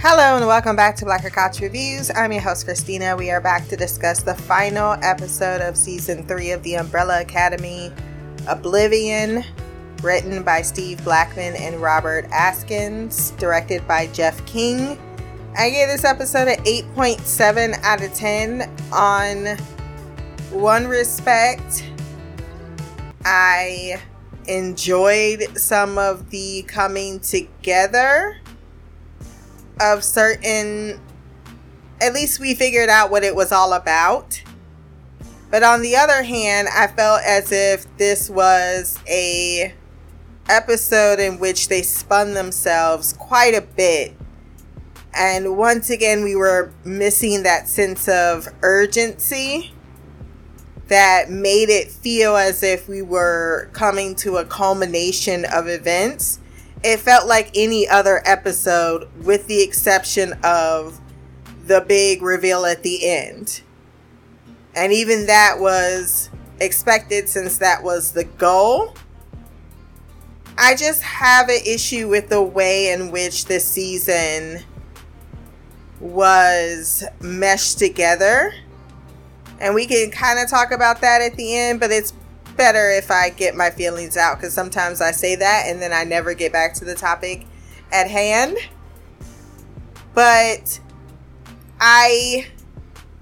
Hello and welcome back to Blacker Couch Reviews. I'm your host Christina. We are back to discuss the final episode of season three of The Umbrella Academy, Oblivion, written by Steve Blackman and Robert Askins, directed by Jeff King. I gave this episode an 8.7 out of 10 on one respect. I enjoyed some of the coming together of certain at least we figured out what it was all about. But on the other hand, I felt as if this was a episode in which they spun themselves quite a bit. And once again, we were missing that sense of urgency that made it feel as if we were coming to a culmination of events it felt like any other episode, with the exception of the big reveal at the end. And even that was expected since that was the goal. I just have an issue with the way in which this season was meshed together. And we can kind of talk about that at the end, but it's better if I get my feelings out because sometimes I say that and then I never get back to the topic at hand. But I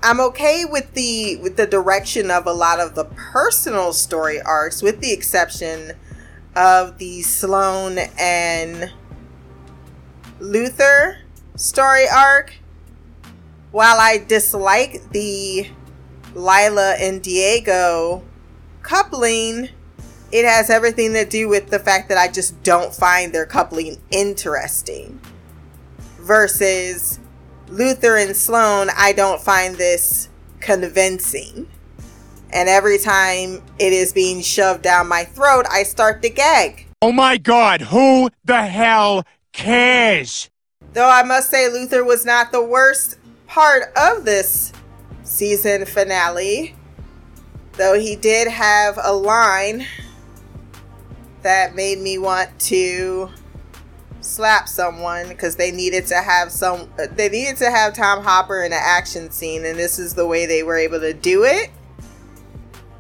I'm okay with the with the direction of a lot of the personal story arcs with the exception of the Sloane and Luther story arc. While I dislike the Lila and Diego coupling, it has everything to do with the fact that I just don't find their coupling interesting. Versus Luther and Sloane, I don't find this convincing. And every time it is being shoved down my throat, I start to gag. Oh my god, who the hell cares? Though I must say, Luther was not the worst part of this season finale. Though he did have a line that made me want to slap someone because they needed to have some they needed to have Tom Hopper in an action scene and this is the way they were able to do it.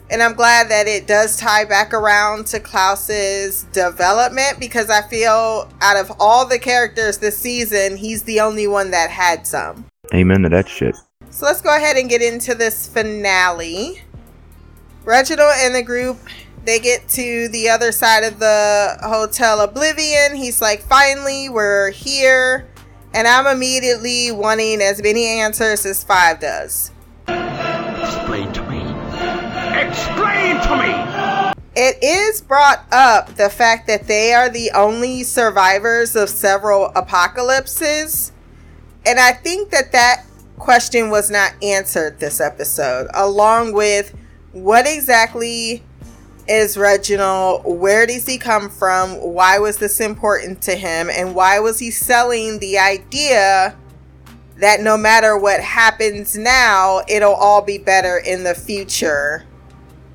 And I'm glad that it does tie back around to Klaus's development because I feel out of all the characters this season, he's the only one that had some. Amen to that shit. So let's go ahead and get into this finale. Reginald and the group they get to the other side of the hotel Oblivion. He's like, finally, we're here. And I'm immediately wanting as many answers as Five does. Explain to me. Explain to me! It is brought up the fact that they are the only survivors of several apocalypses. And I think that that question was not answered this episode, along with what exactly is Reginald? Where does he come from? Why was this important to him? And why was he selling the idea that no matter what happens now, it'll all be better in the future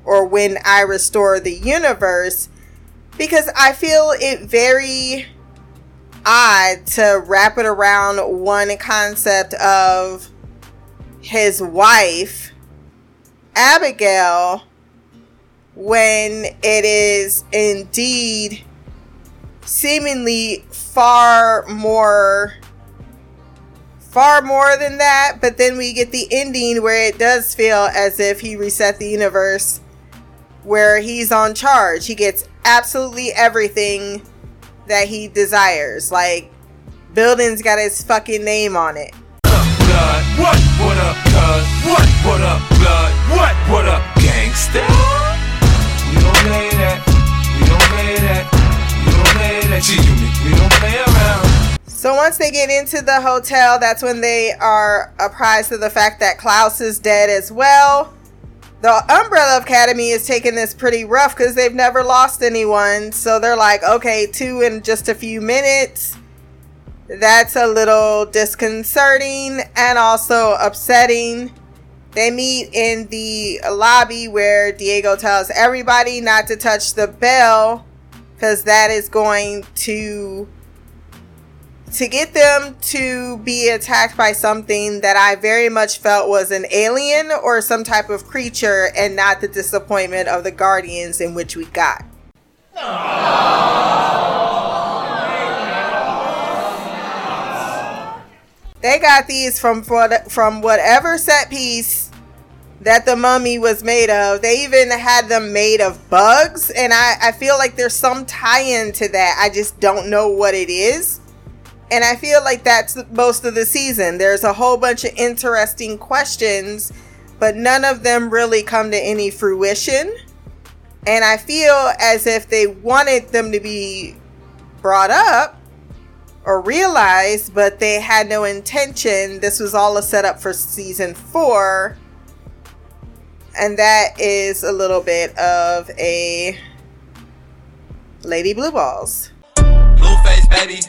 or when I restore the universe? Because I feel it very odd to wrap it around one concept of his wife Abigail when it is indeed seemingly far more far more than that but then we get the ending where it does feel as if he reset the universe where he's on charge he gets absolutely everything that he desires like buildings got his fucking name on it? What? What up? What? Up? What? What up, gangsta? We don't play that. We don't play that. We don't play that. G-Unit. We don't play around. So once they get into the hotel, that's when they are apprised of the fact that Klaus is dead as well. The Umbrella Academy is taking this pretty rough because they've never lost anyone. So they're like, okay, two in just a few minutes that's a little disconcerting and also upsetting. They meet in the lobby where Diego tells everybody not to touch the bell because that is going to to get them to be attacked by something that I very much felt was an alien or some type of creature and not the disappointment of the Guardians in which we got. They got these from from whatever set piece that the mummy was made of. They even had them made of bugs, and I, I feel like there's some tie in to that. I just don't know what it is. And I feel like that's most of the season. There's a whole bunch of interesting questions, but none of them really come to any fruition. And I feel as if they wanted them to be brought up or realized, but they had no intention. This was all a setup for season four. And that is a little bit of a Lady Blue Balls. Blueface, baby.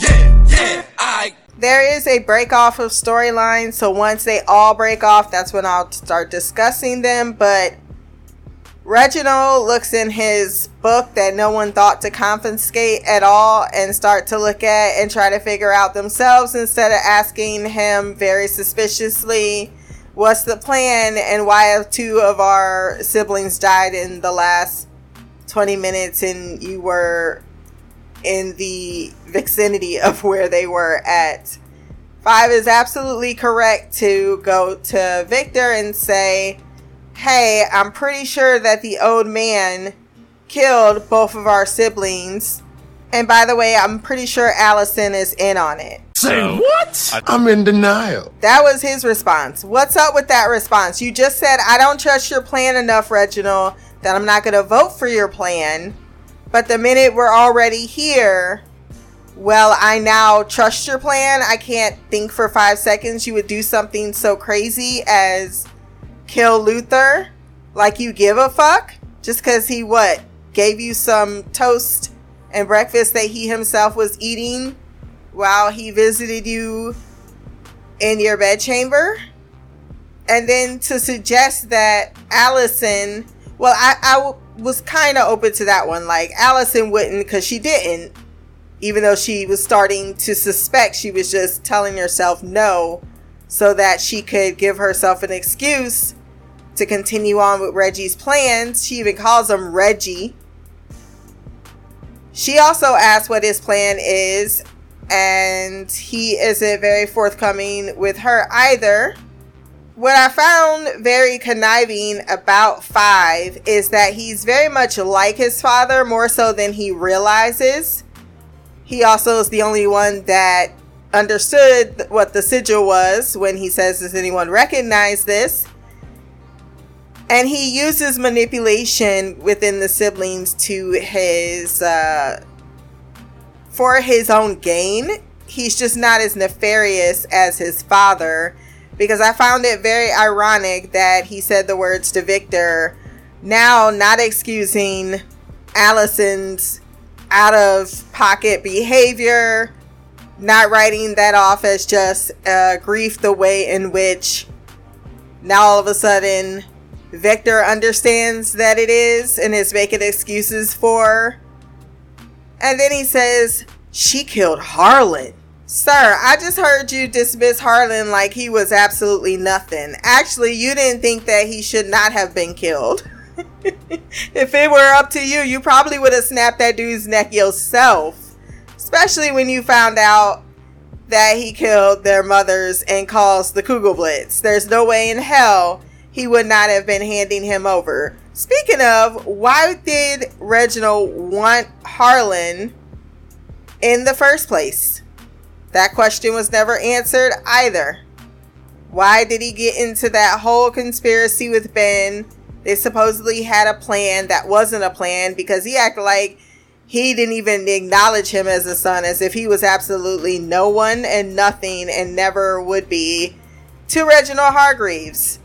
Yeah, yeah, I. There is a break off of storyline, so once they all break off, that's when I'll start discussing them. But Reginald looks in his book that no one thought to confiscate at all and start to look at and try to figure out themselves instead of asking him very suspiciously, What's the plan and why have two of our siblings died in the last 20 minutes and you were in the vicinity of where they were at? Five is absolutely correct to go to Victor and say, hey, I'm pretty sure that the old man killed both of our siblings. And by the way, I'm pretty sure Allison is in on it. Say what? I'm in denial. That was his response. What's up with that response? You just said, I don't trust your plan enough, Reginald, that I'm not going to vote for your plan. But the minute we're already here, well, I now trust your plan. I can't think for five seconds you would do something so crazy as kill Luther? Like you give a fuck? Just because he what gave you some toast and breakfast that he himself was eating while he visited you in your bedchamber? And then to suggest that allison well i, I w- was kind of open to that one. Like allison wouldn't because she didn't even though she was starting to suspect she was just telling herself no so that she could give herself an excuse to continue on with Reggie's plans. She even calls him Reggie. She also asks what his plan is, and he isn't very forthcoming with her either. What I found very conniving about Five is that he's very much like his father, more so than he realizes. He also is the only one that understood what the sigil was when he says, Does anyone recognize this? And he uses manipulation within the siblings to his uh, for his own gain. He's just not as nefarious as his father because I found it very ironic that he said the words to Victor, now not excusing Allison's out of pocket behavior, not writing that off as just uh, grief the way in which now all of a sudden Victor understands that it is and is making excuses for. And then he says, She killed Harlan. Sir, I just heard you dismiss Harlan like he was absolutely nothing. Actually, you didn't think that he should not have been killed. if it were up to you, you probably would have snapped that dude's neck yourself. Especially when you found out that he killed their mothers and caused the Kugelblitz. There's no way in hell he would not have been handing him over. Speaking of, why did Reginald want Harlan in the first place? That question was never answered either. Why did he get into that whole conspiracy with Ben? They supposedly had a plan that wasn't a plan because he acted like he didn't even acknowledge him as a son, as if he was absolutely no one and nothing and never would be to Reginald Hargreaves.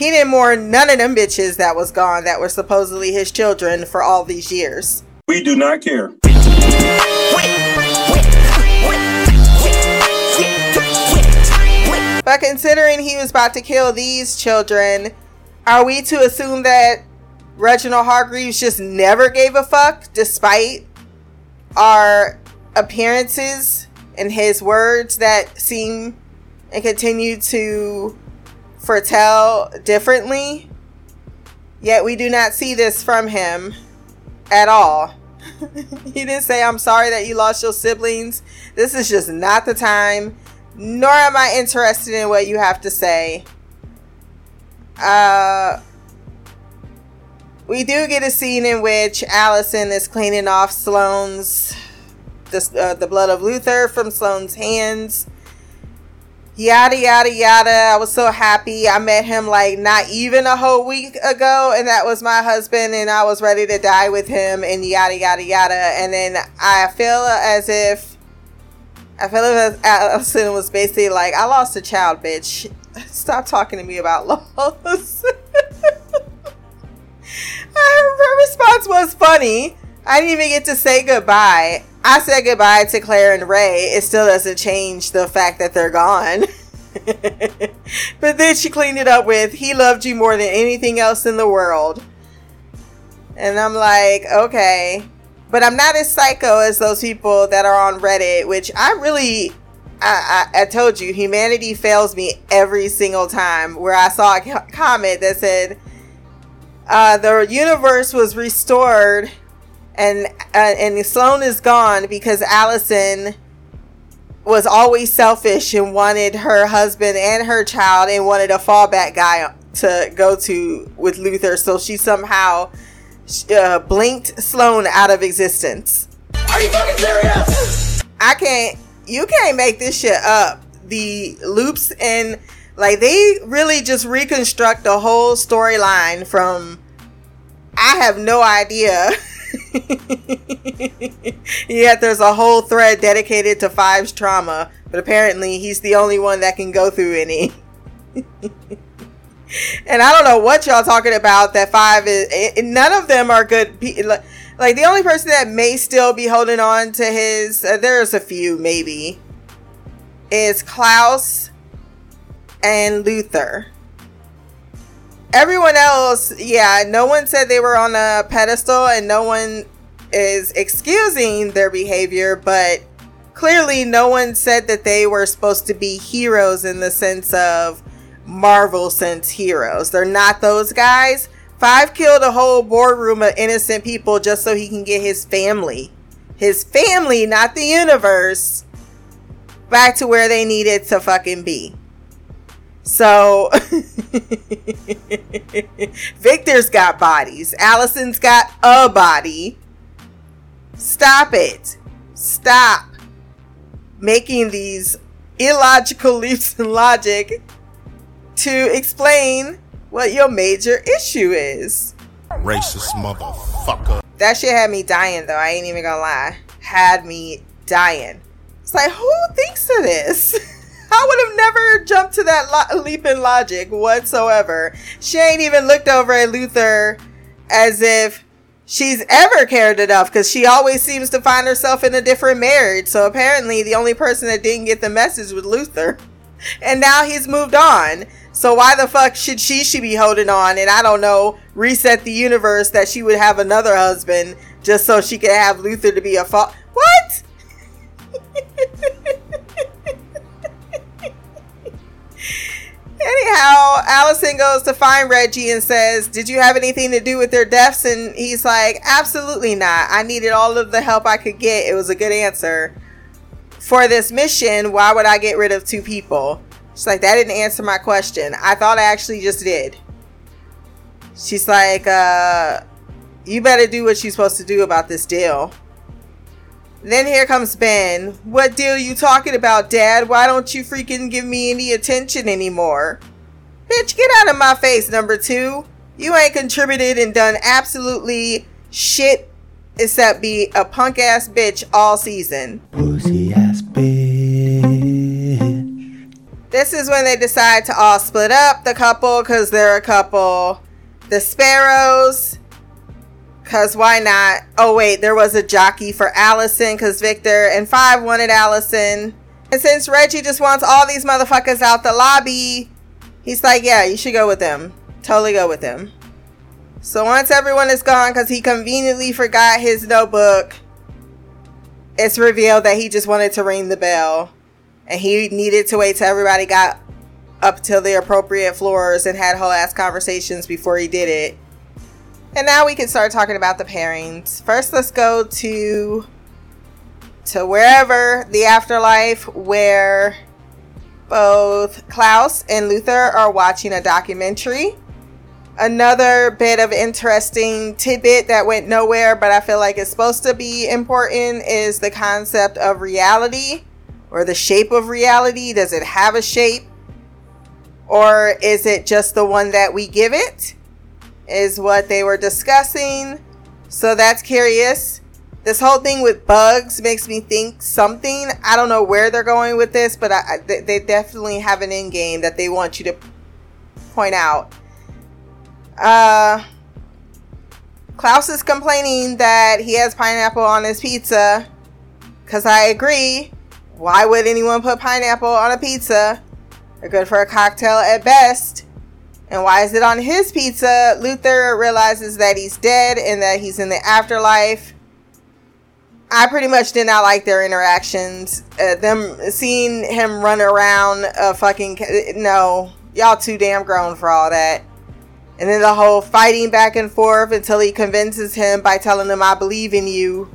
He didn't mourn none of them bitches that was gone that were supposedly his children for all these years. We do not care. But considering he was about to kill these children, are we to assume that Reginald Hargreaves just never gave a fuck despite our appearances and his words that seem and continue to foretell differently. Yet we do not see this from him at all. he didn't say, I'm sorry that you lost your siblings. This is just not the time, nor am I interested in what you have to say. Uh, we do get a scene in which Allison is cleaning off Sloane's the, uh, the blood of Luther from Sloane's hands. Yada yada yada. I was so happy. I met him like not even a whole week ago, and that was my husband, and I was ready to die with him, and yada yada yada. And then I feel as if I feel as Allison was basically like, "I lost a child, bitch. Stop talking to me about loss." Her response was funny. I didn't even get to say goodbye. I said goodbye to Claire and Ray. It still doesn't change the fact that they're gone. but then she cleaned it up with, He loved you more than anything else in the world. And I'm like, okay. But I'm not as psycho as those people that are on Reddit, which I really, I, I, I told you, humanity fails me every single time. Where I saw a comment that said, uh, the universe was restored and uh, and Sloane is gone because Allison was always selfish and wanted her husband and her child and wanted a fallback guy to go to with Luther, so she somehow uh, blinked Sloane out of existence. Are you fucking serious? I can't. You can't make this shit up. The loops and like they really just reconstruct the whole storyline from. I have no idea. Yet there's a whole thread dedicated to Five's trauma, but apparently he's the only one that can go through any. and I don't know what y'all talking about. That Five is. It, none of them are good. Like the only person that may still be holding on to his. Uh, there's a few maybe. Is Klaus and Luther everyone else, yeah, no one said they were on a pedestal and no one is excusing their behavior, but clearly no one said that they were supposed to be heroes in the sense of Marvel sense heroes. They're not those guys. Five killed a whole boardroom of innocent people just so he can get his family. His family, not the universe, back to where they needed to fucking be. So Victor's got bodies. Allison's got a body. Stop it. Stop making these illogical leaps in logic to explain what your major issue is. Racist motherfucker. That shit had me dying though. I ain't even gonna lie. Had me dying. It's like, who thinks of this? I would have never jumped to that lo- leap in logic whatsoever. She ain't even looked over at Luther as if she's ever cared enough because she always seems to find herself in a different marriage. So apparently, the only person that didn't get the message was Luther. And now he's moved on. So why the fuck should she she be holding on and I don't know reset the universe that she would have another husband just so she could have Luther to be a fa- what? Anyhow, Allison goes to find Reggie and says, Did you have anything to do with their deaths? And he's like, Absolutely not. I needed all of the help I could get. It was a good answer. For this mission, why would I get rid of two people? She's like, That didn't answer my question. I thought I actually just did. She's like, uh, You better do what you're supposed to do about this deal. Then here comes Ben. What deal you talking about, Dad? Why don't you freaking give me any attention anymore? Bitch, get out of my face, number two. You ain't contributed and done absolutely shit except be a punk ass bitch all season. Pussy ass bitch. This is when they decide to all split up, the couple, because they're a couple. The Sparrows Cause why not? Oh wait, there was a jockey for Allison because Victor and Five wanted Allison. And since Reggie just wants all these motherfuckers out the lobby, he's like, yeah, you should go with them. Totally go with them. So once everyone is gone because he conveniently forgot his notebook, it's revealed that he just wanted to ring the bell and he needed to wait till everybody got up to the appropriate floors and had whole ass conversations before he did it. And now we can start talking about the pairings. First, let's go to to wherever the afterlife where both Klaus and Luther are watching a documentary. Another bit of interesting tidbit that went nowhere, but I feel like it's supposed to be important is the concept of reality or the shape of reality. Does it have a shape? Or is it just the one that we give it? Is what they were discussing. So that's curious. This whole thing with bugs makes me think something. I don't know where they're going with this, but I, they definitely have an end game that they want you to point out. Uh, Klaus is complaining that he has pineapple on his pizza. Because I agree. Why would anyone put pineapple on a pizza? They're good for a cocktail at best. And why is it on his pizza? Luther realizes that he's dead and that he's in the afterlife. I pretty much did not like their interactions. Uh, them seeing him run around a fucking no, y'all too damn grown for all that. And then the whole fighting back and forth until he convinces him by telling him I believe in you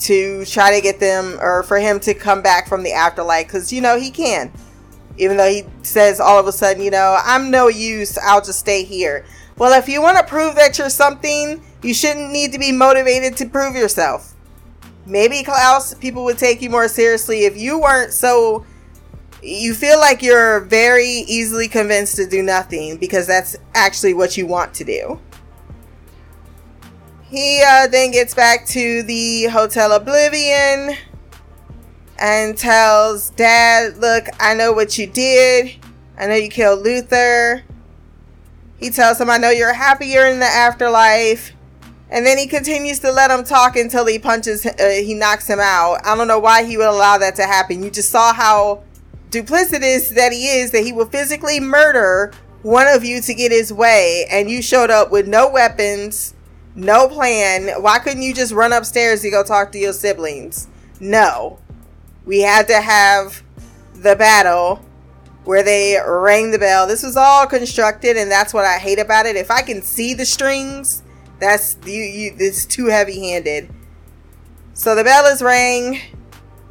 to try to get them or for him to come back from the afterlife because you know he can even though he says all of a sudden you know i'm no use i'll just stay here well if you want to prove that you're something you shouldn't need to be motivated to prove yourself maybe klaus people would take you more seriously if you weren't so you feel like you're very easily convinced to do nothing because that's actually what you want to do he uh, then gets back to the Hotel Oblivion and tells Dad, Look, I know what you did. I know you killed Luther. He tells him, I know you're happier in the afterlife. And then he continues to let him talk until he punches, uh, he knocks him out. I don't know why he would allow that to happen. You just saw how duplicitous that he is, that he will physically murder one of you to get his way. And you showed up with no weapons no plan. Why couldn't you just run upstairs to go talk to your siblings? No. We had to have the battle where they rang the bell. This was all constructed, and that's what I hate about it. If I can see the strings, that's you. you it's too heavy-handed. So the bell is rang,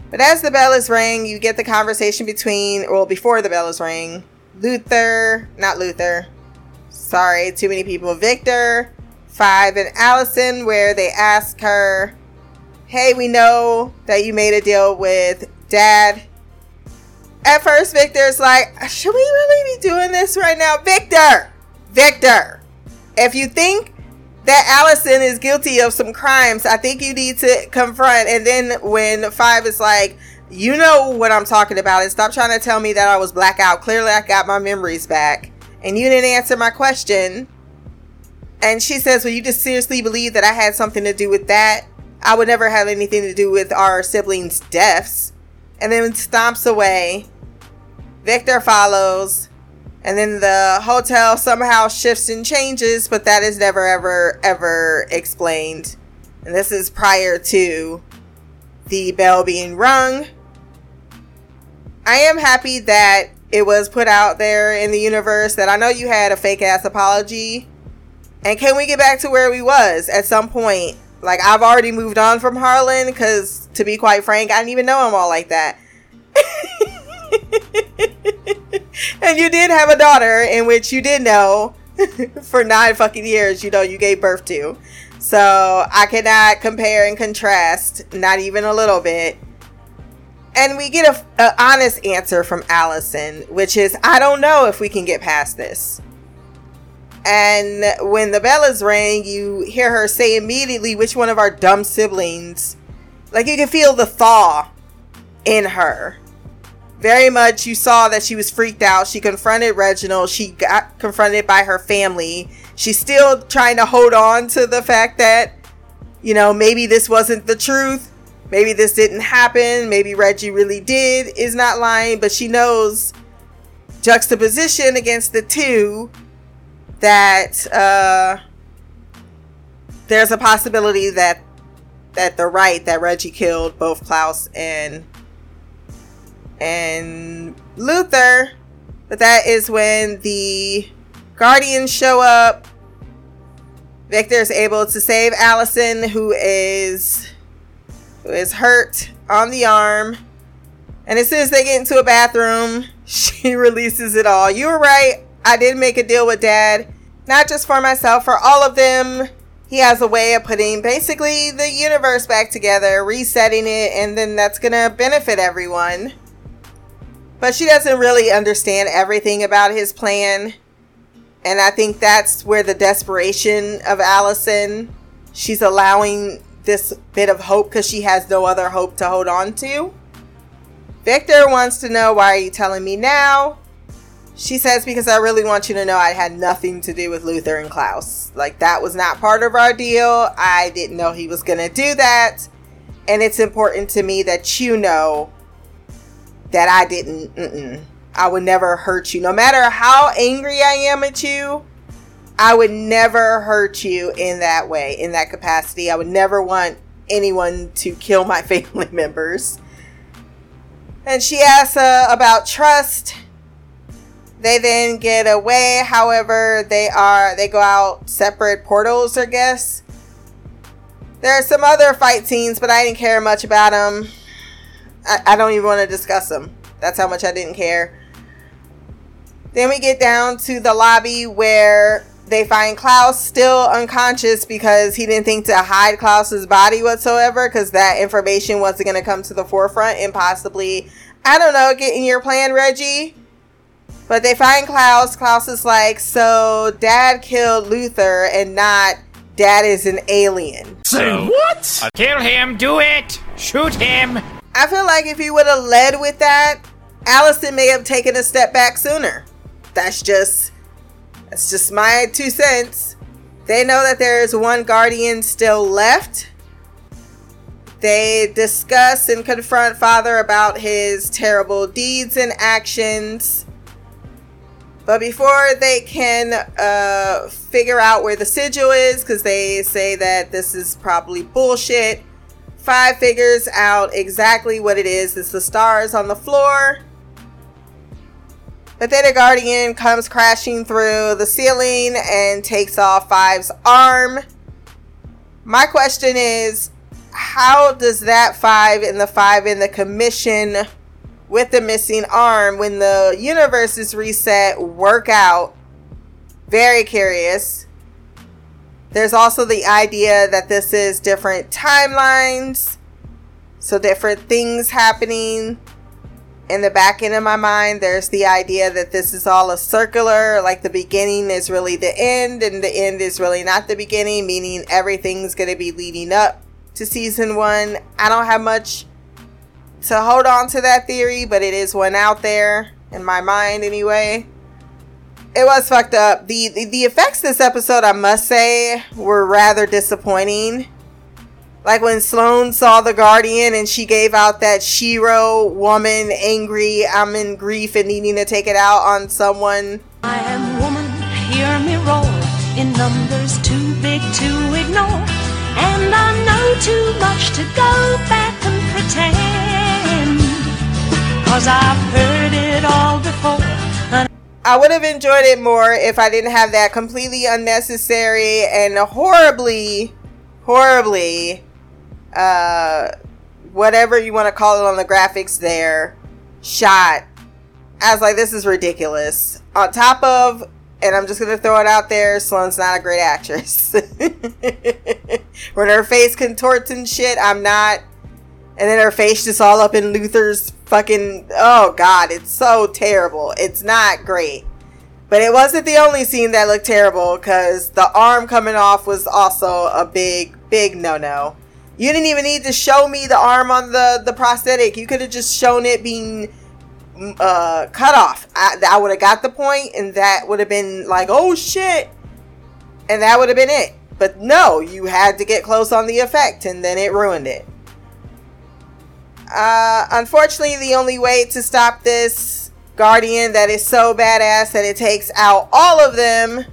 but as the bell is rang, you get the conversation between. Well, before the bell is rang, Luther, not Luther. Sorry, too many people. Victor 5 and Allison, where they ask her, Hey, we know that you made a deal with dad. At first, Victor's like, Should we really be doing this right now? Victor! Victor! If you think that Allison is guilty of some crimes, I think you need to confront. And then when Five is like, You know what I'm talking about, and stop trying to tell me that I was blackout. Clearly, I got my memories back. And you didn't answer my question and she says, Well, you just seriously believe that I had something to do with that? I would never have anything to do with our siblings' deaths. And then stomps away. Victor follows. And then the hotel somehow shifts and changes, but that is never, ever, ever explained. And this is prior to the bell being rung. I am happy that it was put out there in the universe that I know you had a fake ass apology and can we get back to where we was at some point? Like I've already moved on from Harlan because, to be quite frank, I didn't even know him all like that. and you did have a daughter in which you did know for nine fucking years. You know you gave birth to. So I cannot compare and contrast, not even a little bit. And we get a, a honest answer from Allison, which is, I don't know if we can get past this. And when the bell is rang, you hear her say immediately which one of our dumb siblings. Like you can feel the thaw in her. Very much you saw that she was freaked out. She confronted Reginald. She got confronted by her family. She's still trying to hold on to the fact that, you know, maybe this wasn't the truth. Maybe this didn't happen. Maybe Reggie really did, is not lying. But she knows juxtaposition against the two that uh, there's a possibility that that they're right that Reggie killed both Klaus and and Luther. But that is when the Guardians show up. Victor is able to save Allison, who is who is hurt on the arm. And as soon as they get into a bathroom, she releases it all. You were right. I did make a deal with dad, not just for myself, for all of them. He has a way of putting basically the universe back together, resetting it, and then that's going to benefit everyone. But she doesn't really understand everything about his plan. And I think that's where the desperation of Allison, she's allowing this bit of hope because she has no other hope to hold on to. Victor wants to know why are you telling me now? She says because I really want you to know I had nothing to do with Luther and Klaus. Like that was not part of our deal. I didn't know he was going to do that. And it's important to me that you know that I didn't mm-mm. I would never hurt you. No matter how angry I am at you, I would never hurt you in that way, in that capacity. I would never want anyone to kill my family members. And she asks uh, about trust. They then get away. However, they are they go out separate portals, I guess. There are some other fight scenes, but I didn't care much about them. I, I don't even want to discuss them. That's how much I didn't care. Then we get down to the lobby where they find Klaus still unconscious because he didn't think to hide Klaus's body whatsoever because that information wasn't going to come to the forefront and possibly, I don't know, get in your plan, Reggie. But they find Klaus. Klaus is like, so dad killed Luther and not dad is an alien. Say what? Kill him, do it! Shoot him! I feel like if he would have led with that, Allison may have taken a step back sooner. That's just that's just my two cents. They know that there is one guardian still left. They discuss and confront Father about his terrible deeds and actions. But before they can uh, figure out where the sigil is, because they say that this is probably bullshit, Five figures out exactly what it is. It's the stars on the floor. But then a guardian comes crashing through the ceiling and takes off Five's arm. My question is how does that five and the five in the commission with the missing arm when the universe is reset work out? Very curious. There's also the idea that this is different timelines, so different things happening. In the back end of my mind, there's the idea that this is all a circular, like the beginning is really the end, and the end is really not the beginning, meaning everything's going to be leading up to season one. I don't have much to hold on to that theory, but it is one out there in my mind anyway. It was fucked up. The, the the effects this episode, I must say, were rather disappointing. Like when Sloane saw the Guardian and she gave out that Shiro woman angry, I'm in grief and needing to take it out on someone. I am woman, hear me roar. In numbers too big to ignore. And I know too much to go back and pretend. Cause I've heard it all before. I would have enjoyed it more if I didn't have that completely unnecessary and horribly, horribly, uh, whatever you want to call it on the graphics there, shot. I was like, this is ridiculous. On top of, and I'm just gonna throw it out there, Sloane's not a great actress. when her face contorts and shit, I'm not. And then her face just all up in Luther's fucking. Oh god, it's so terrible. It's not great. But it wasn't the only scene that looked terrible because the arm coming off was also a big, big no no. You didn't even need to show me the arm on the, the prosthetic. You could have just shown it being uh, cut off. I, I would have got the point, and that would have been like, oh shit. And that would have been it. But no, you had to get close on the effect, and then it ruined it. Uh, unfortunately, the only way to stop this Guardian that is so badass that it takes out all of them.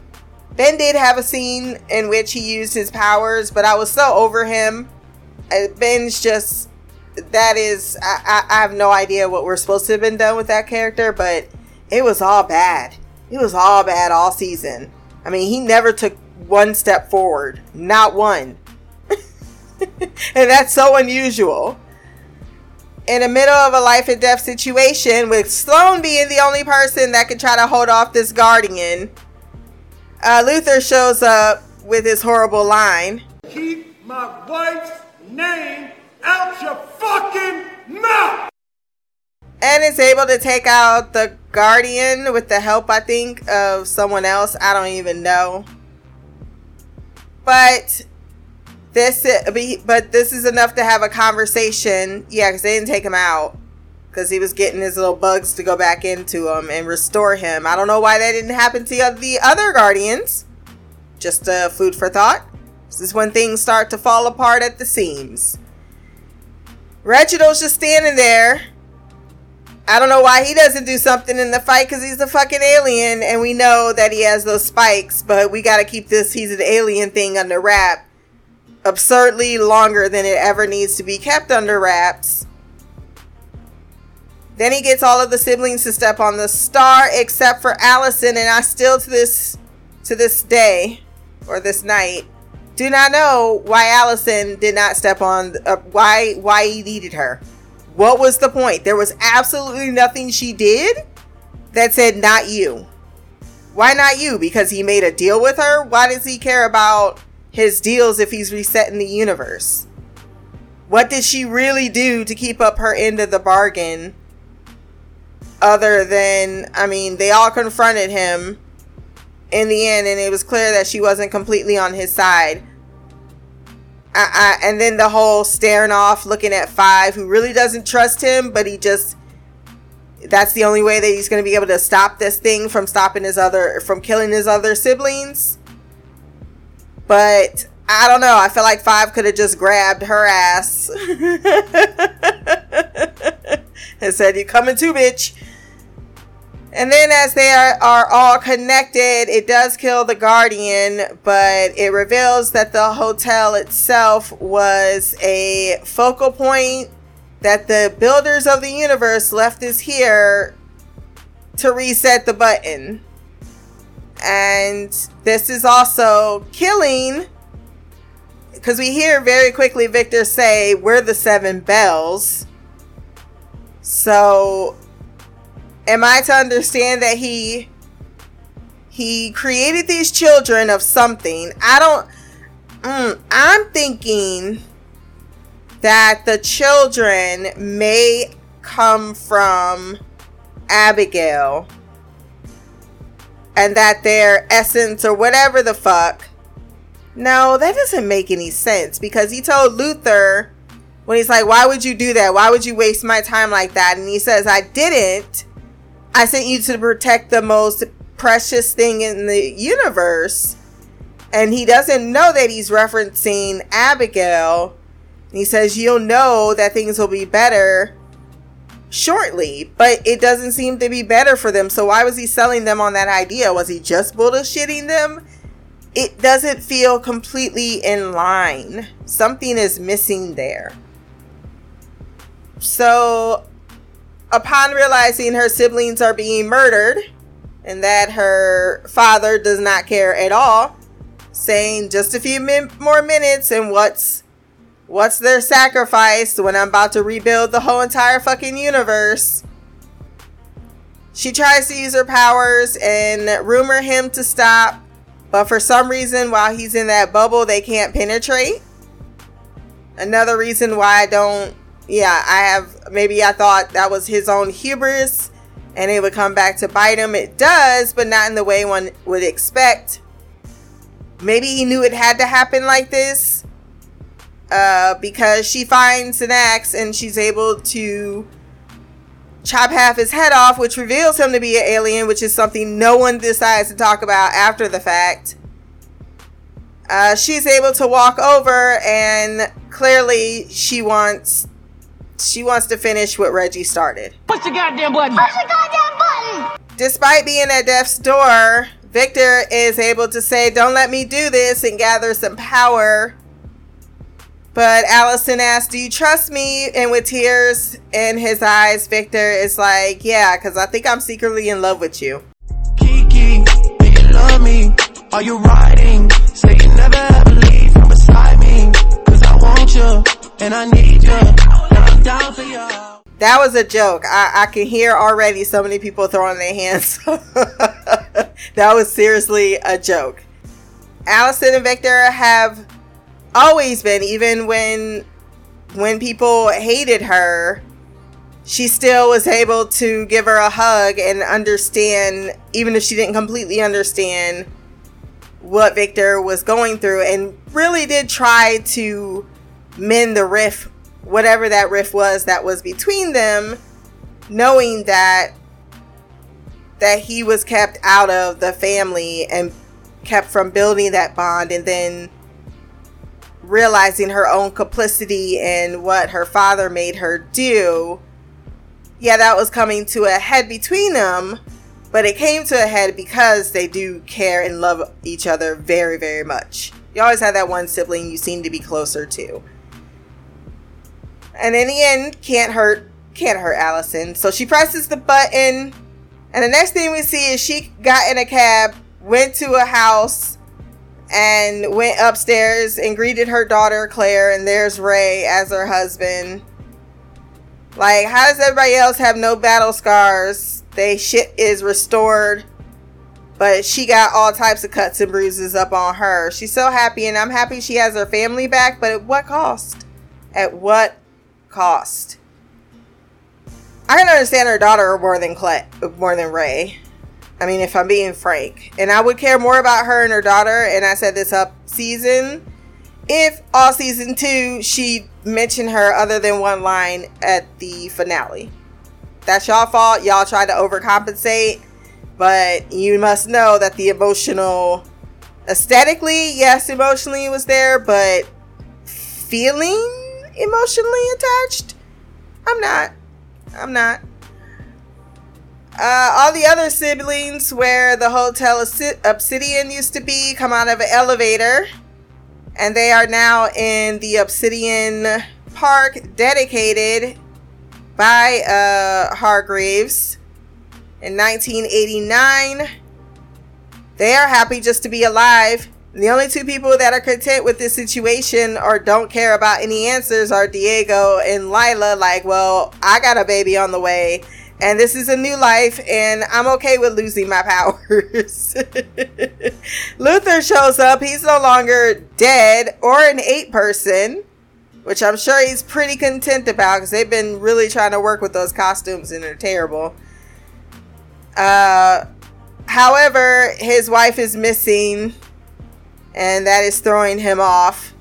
Ben did have a scene in which he used his powers, but I was so over him Uh, Ben's just that is I, I, I have no idea what we're supposed to have been done with that character, but it was all bad. It was all bad all season. I mean, he never took one step forward, not one. and that's so unusual. In the middle of a life and death situation, with Sloane being the only person that can try to hold off this guardian, uh, Luther shows up with his horrible line. Keep my wife's name out your fucking mouth! and is able to take out the guardian with the help i think of someone else i don't even know but this but this is enough to have a conversation. Yeah because they didn't take him out. Because he was getting his little bugs to go back into him and restore him. I don't know why that didn't happen to the other guardians. Just uh, food for thought. This is when things start to fall apart at the seams. Reginald's just standing there. I don't know why he doesn't do something in the fight because he's a fucking alien and we know that he has those spikes, but we got to keep this he's an alien thing under wrap absurdly longer than it ever needs to be kept under wraps. Then he gets all of the siblings to step on the star except for Allison and I still to this to this day or this night do not know why Allison did not step on uh, why why he needed her. What was the point? There was absolutely nothing she did that said, not you. Why not you? Because he made a deal with her? Why does he care about his deals if he's resetting the universe? What did she really do to keep up her end of the bargain? Other than, I mean, they all confronted him in the end, and it was clear that she wasn't completely on his side. I, I, and then the whole staring off, looking at Five, who really doesn't trust him, but he just that's the only way that he's going to be able to stop this thing from stopping his other from killing his other siblings. But I don't know. I feel like Five could have just grabbed her ass and said, "You coming too, bitch." And then, as they are, are all connected, it does kill the guardian, but it reveals that the hotel itself was a focal point that the builders of the universe left us here to reset the button. And this is also killing because we hear very quickly Victor say, We're the seven bells. So am I to understand that he he created these children of something? I don't. Mm, I'm thinking that the children may come from Abigail and that their essence or whatever the fuck. No, that doesn't make any sense because he told Luther when he's like, Why would you do that? Why would you waste my time like that? And he says, I didn't I sent you to protect the most precious thing in the universe. And he doesn't know that he's referencing Abigail. He says, You'll know that things will be better shortly. But it doesn't seem to be better for them. So why was he selling them on that idea? Was he just bullshitting them? It doesn't feel completely in line. Something is missing there. So upon realizing her siblings are being murdered and that her father does not care at all, saying just a few min- more minutes and what's what's their sacrifice when I'm about to rebuild the whole entire fucking universe. She tries to use her powers and rumor him to stop, but for some reason while he's in that bubble they can't penetrate. Another reason why I don't yeah, I have maybe I thought that was his own hubris and it would come back to bite him. It does, but not in the way one would expect. Maybe he knew it had to happen like this uh, because she finds an axe and she's able to chop half his head off, which reveals him to be an alien, which is something no one decides to talk about after the fact. Uh, she's able to walk over, and clearly she wants she wants to finish what Reggie started. Push the goddamn button! Push the goddamn button! Despite being at death's door, Victor is able to say, Don't let me do this, and gather some power But Allison asks, Do you trust me? And with tears in his eyes, Victor is like, Yeah, because I think I'm secretly in love with you. Kiki, do you love me? Are you riding? Say you never ever leave from beside me. Cause I want you, and I need you, and I'm down for you. That was a joke. I, I can hear already so many people throwing their hands. that was seriously a joke. Allison and Victor have always been, even when when people hated her, she still was able to give her a hug and understand, even if she didn't completely understand what Victor was going through, and really did try to mend the rift, whatever that rift was that was between them, knowing that that he was kept out of the family and kept from building that bond and then realizing her own complicity in what her father made her do yeah that was coming to a head between them but it came to a head because they do care and love each other very very much. You always have that one sibling you seem to be closer to. And in the end can't hurt can't hurt allison. So she presses the button and the next thing we see is she got in a cab went to a house and went upstairs and greeted her daughter Claire and there's Ray as her husband. Like how does everybody else have no battle scars? They shit is restored. But she got all types of cuts and bruises up on her. She's so happy and I'm happy she has her family back, but at what cost? At what cost? I can understand her daughter more than more than Ray. I mean, if I'm being frank, and I would care more about her and her daughter, and I said this up season, if all season two she mentioned her other than one line at the finale. That's y'all fault. Y'all tried to overcompensate, but you must know that the emotional, aesthetically, yes, emotionally was there, but feeling emotionally attached, I'm not. I'm not. Uh, all the other siblings where the hotel Obsidian used to be come out of an elevator. And they are now in the Obsidian Park dedicated by uh, Hargreeves in 1989. They are happy just to be alive. The only two people that are content with this situation or don't care about any answers are Diego and Lila. Like, well, I got a baby on the way and this is a new life and i'm okay with losing my powers. Luther shows up. He's no longer dead or an ape person which i'm sure he's pretty content about because they've been really trying to work with those costumes and they're terrible. Uh, however his wife is missing and that is throwing him off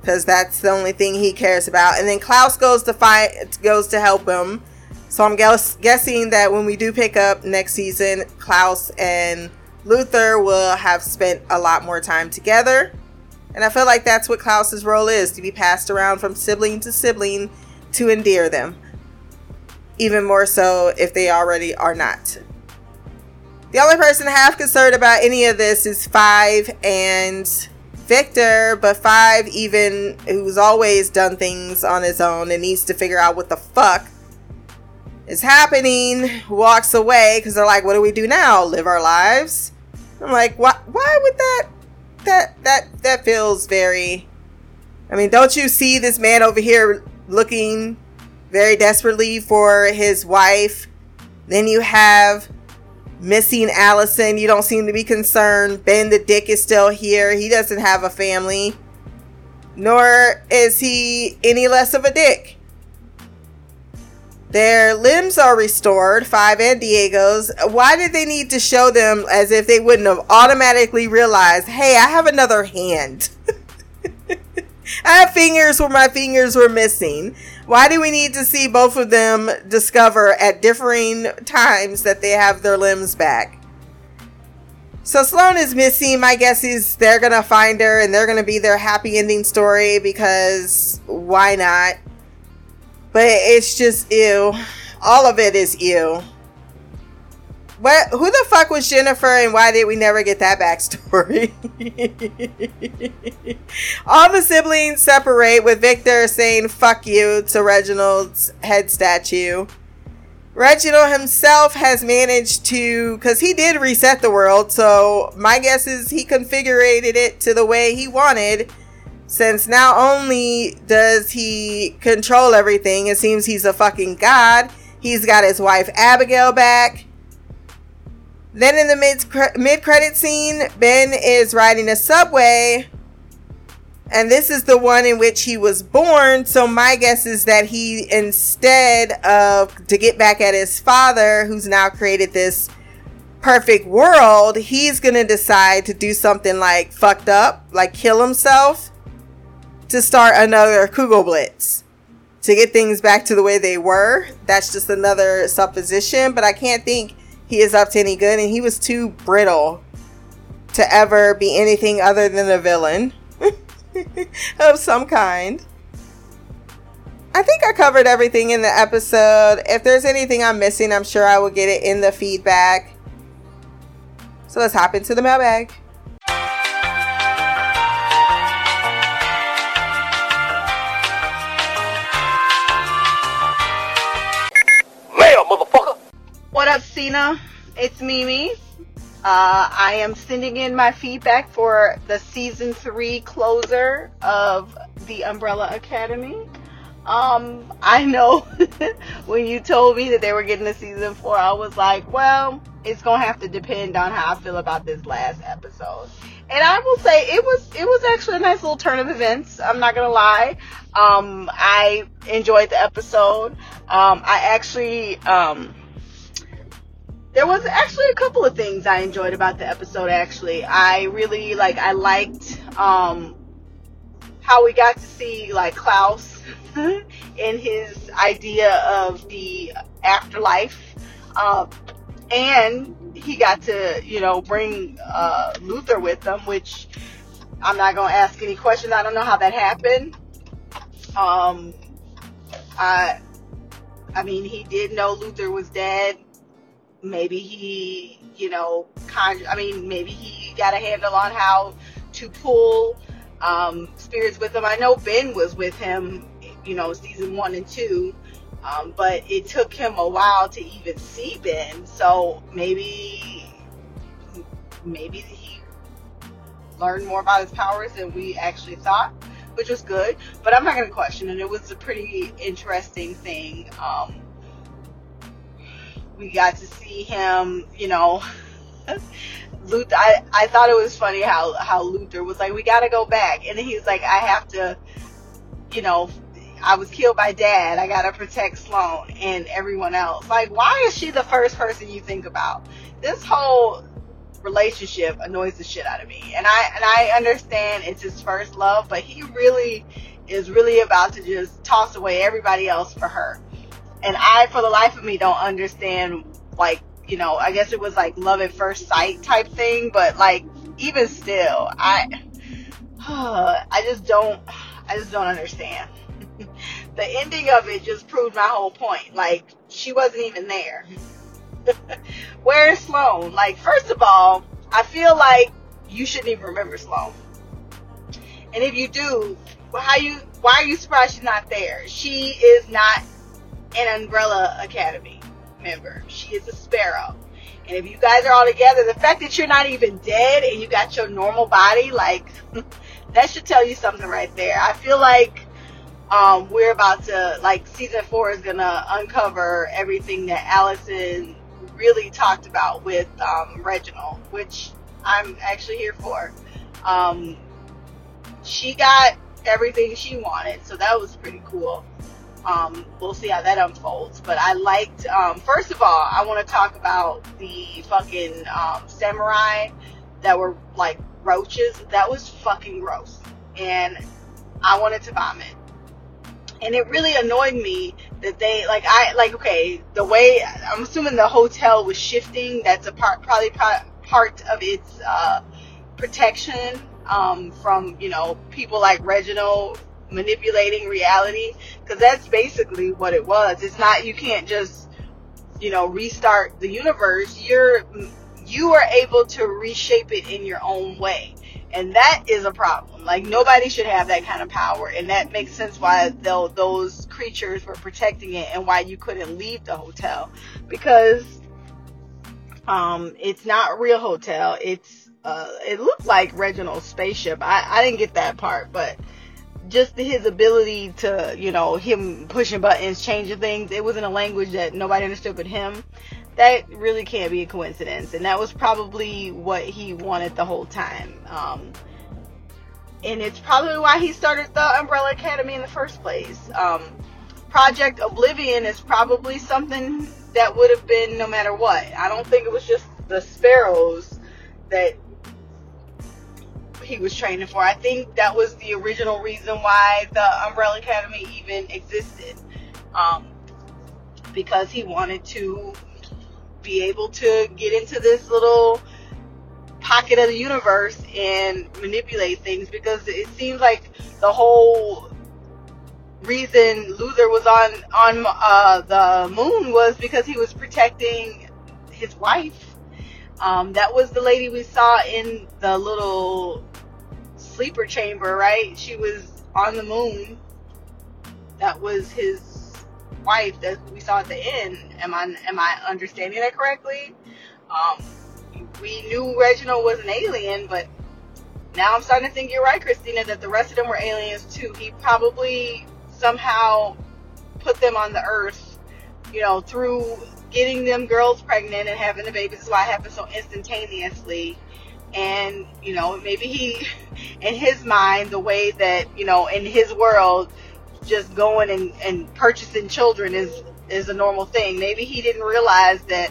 because that's the only thing he cares about. And then klaus goes to fight goes to help him so I'm guess- guessing that when we do pick up next season, Klaus and Luther will have spent a lot more time together. And I feel like that's what Klaus's role is to be passed around from sibling to sibling to endear them. Even more so if they already are not. The only person half concerned about any of this is Five and Victor, but Five, even who's always done things on his own and needs to figure out what the fuck is happening, walks away because they're like, what do we do now? Live our lives? I'm like, why, why would that, that, that, that feels very, I mean, don't you see this man over here looking very desperately for his wife? Then you have missing Allison. You don't seem to be concerned. Ben the dick is still here. He doesn't have a family. Nor is he any less of a dick. Their limbs are restored, Five and Diego's. Why did they need to show them as if they wouldn't have automatically realized, hey, I have another hand? I have fingers where my fingers were missing. Why do we need to see both of them discover at differing times that they have their limbs back? So Sloane is missing. My guess is they're going to find her and they're going to be their happy ending story because why not? But it's just ew. All of it is ew. What? Who the fuck was Jennifer, and why did we never get that backstory? All the siblings separate, with Victor saying "fuck you" to Reginald's head statue. Reginald himself has managed to, because he did reset the world. So my guess is he configured it to the way he wanted. Since not only does he control everything, it seems he's a fucking god. He's got his wife Abigail back. Then in the mid mid credit scene, Ben is riding a subway, and this is the one in which he was born. So my guess is that he, instead of to get back at his father, who's now created this perfect world, he's gonna decide to do something like fucked up, like kill himself, to start another Kugelblitz to get things back to the way they were. That's just another supposition, but I can't think he is up to any good, and he was too brittle to ever be anything other than a villain of some kind. I think I covered everything in the episode. If there's anything I'm missing, I'm sure I will get it in the feedback. So let's hop into the mailbag. Cena? It's Mimi. Uh, I am sending in my feedback for the season three closer of the Umbrella Academy. Um, I know when you told me that they were getting a season four, I was like, well, it's gonna have to depend on how I feel about this last episode. And I will say it was it was actually a nice little turn of events. I'm not gonna lie. Um, I enjoyed the episode. Um, I actually um, there was actually a couple of things I enjoyed about the episode. Actually, I really like I liked um, how we got to see like Klaus in his idea of the afterlife. Um, and he got to, you know, bring uh, Luther with him, which I'm not gonna ask any questions. I don't know how that happened. Um, I, I mean, he did know Luther was dead. Maybe he, you know, con- I mean, maybe he got a handle on how to pull um, spirits with him. I know Ben was with him, you know, season one and two. Um, but it took him a while to even see Ben, so maybe maybe he learned more about his powers than we actually thought, which was good. But I'm not going to question it. It was a pretty interesting thing. Um, we got to see him, you know. Luther, I, I thought it was funny how, how Luther was like, we got to go back. And he was like, I have to, you know, I was killed by dad. I gotta protect Sloane and everyone else. Like, why is she the first person you think about? This whole relationship annoys the shit out of me. And I and I understand it's his first love, but he really is really about to just toss away everybody else for her. And I, for the life of me, don't understand. Like, you know, I guess it was like love at first sight type thing, but like even still, I, I just don't, I just don't understand the ending of it just proved my whole point. Like, she wasn't even there. Where's Sloane? Like, first of all, I feel like you shouldn't even remember Sloane. And if you do, how you why are you surprised she's not there? She is not an Umbrella Academy member. She is a Sparrow. And if you guys are all together, the fact that you're not even dead and you got your normal body, like that should tell you something right there. I feel like um, we're about to like season four is gonna uncover everything that Allison really talked about with um, Reginald, which I'm actually here for. Um, she got everything she wanted, so that was pretty cool. Um, we'll see how that unfolds. But I liked, um, first of all, I want to talk about the fucking um, samurai that were like roaches. That was fucking gross, and I wanted to vomit and it really annoyed me that they like I like okay the way I'm assuming the hotel was shifting that's a part probably part of its uh, protection um, from you know people like Reginald manipulating reality because that's basically what it was it's not you can't just you know, restart the universe, you're you are able to reshape it in your own way. And that is a problem. Like nobody should have that kind of power, and that makes sense why those creatures were protecting it and why you couldn't leave the hotel because um, it's not real hotel. It's uh, it looked like Reginald's spaceship. I, I didn't get that part, but just his ability to, you know, him pushing buttons, changing things. It was in a language that nobody understood but him. That really can't be a coincidence, and that was probably what he wanted the whole time. Um, and it's probably why he started the Umbrella Academy in the first place. Um, Project Oblivion is probably something that would have been no matter what. I don't think it was just the sparrows that he was training for. I think that was the original reason why the Umbrella Academy even existed. Um, because he wanted to be able to get into this little pocket of the universe and manipulate things because it seems like the whole reason Luther was on on uh, the moon was because he was protecting his wife. Um, that was the lady we saw in the little sleeper chamber, right? She was on the moon. That was his wife that we saw at the end. Am I am I understanding that correctly? Um, we knew Reginald was an alien, but now I'm starting to think you're right, Christina, that the rest of them were aliens too. He probably somehow put them on the earth, you know, through getting them girls pregnant and having the babies. That's why it happened so instantaneously and you know maybe he in his mind the way that you know in his world just going and, and purchasing children is is a normal thing maybe he didn't realize that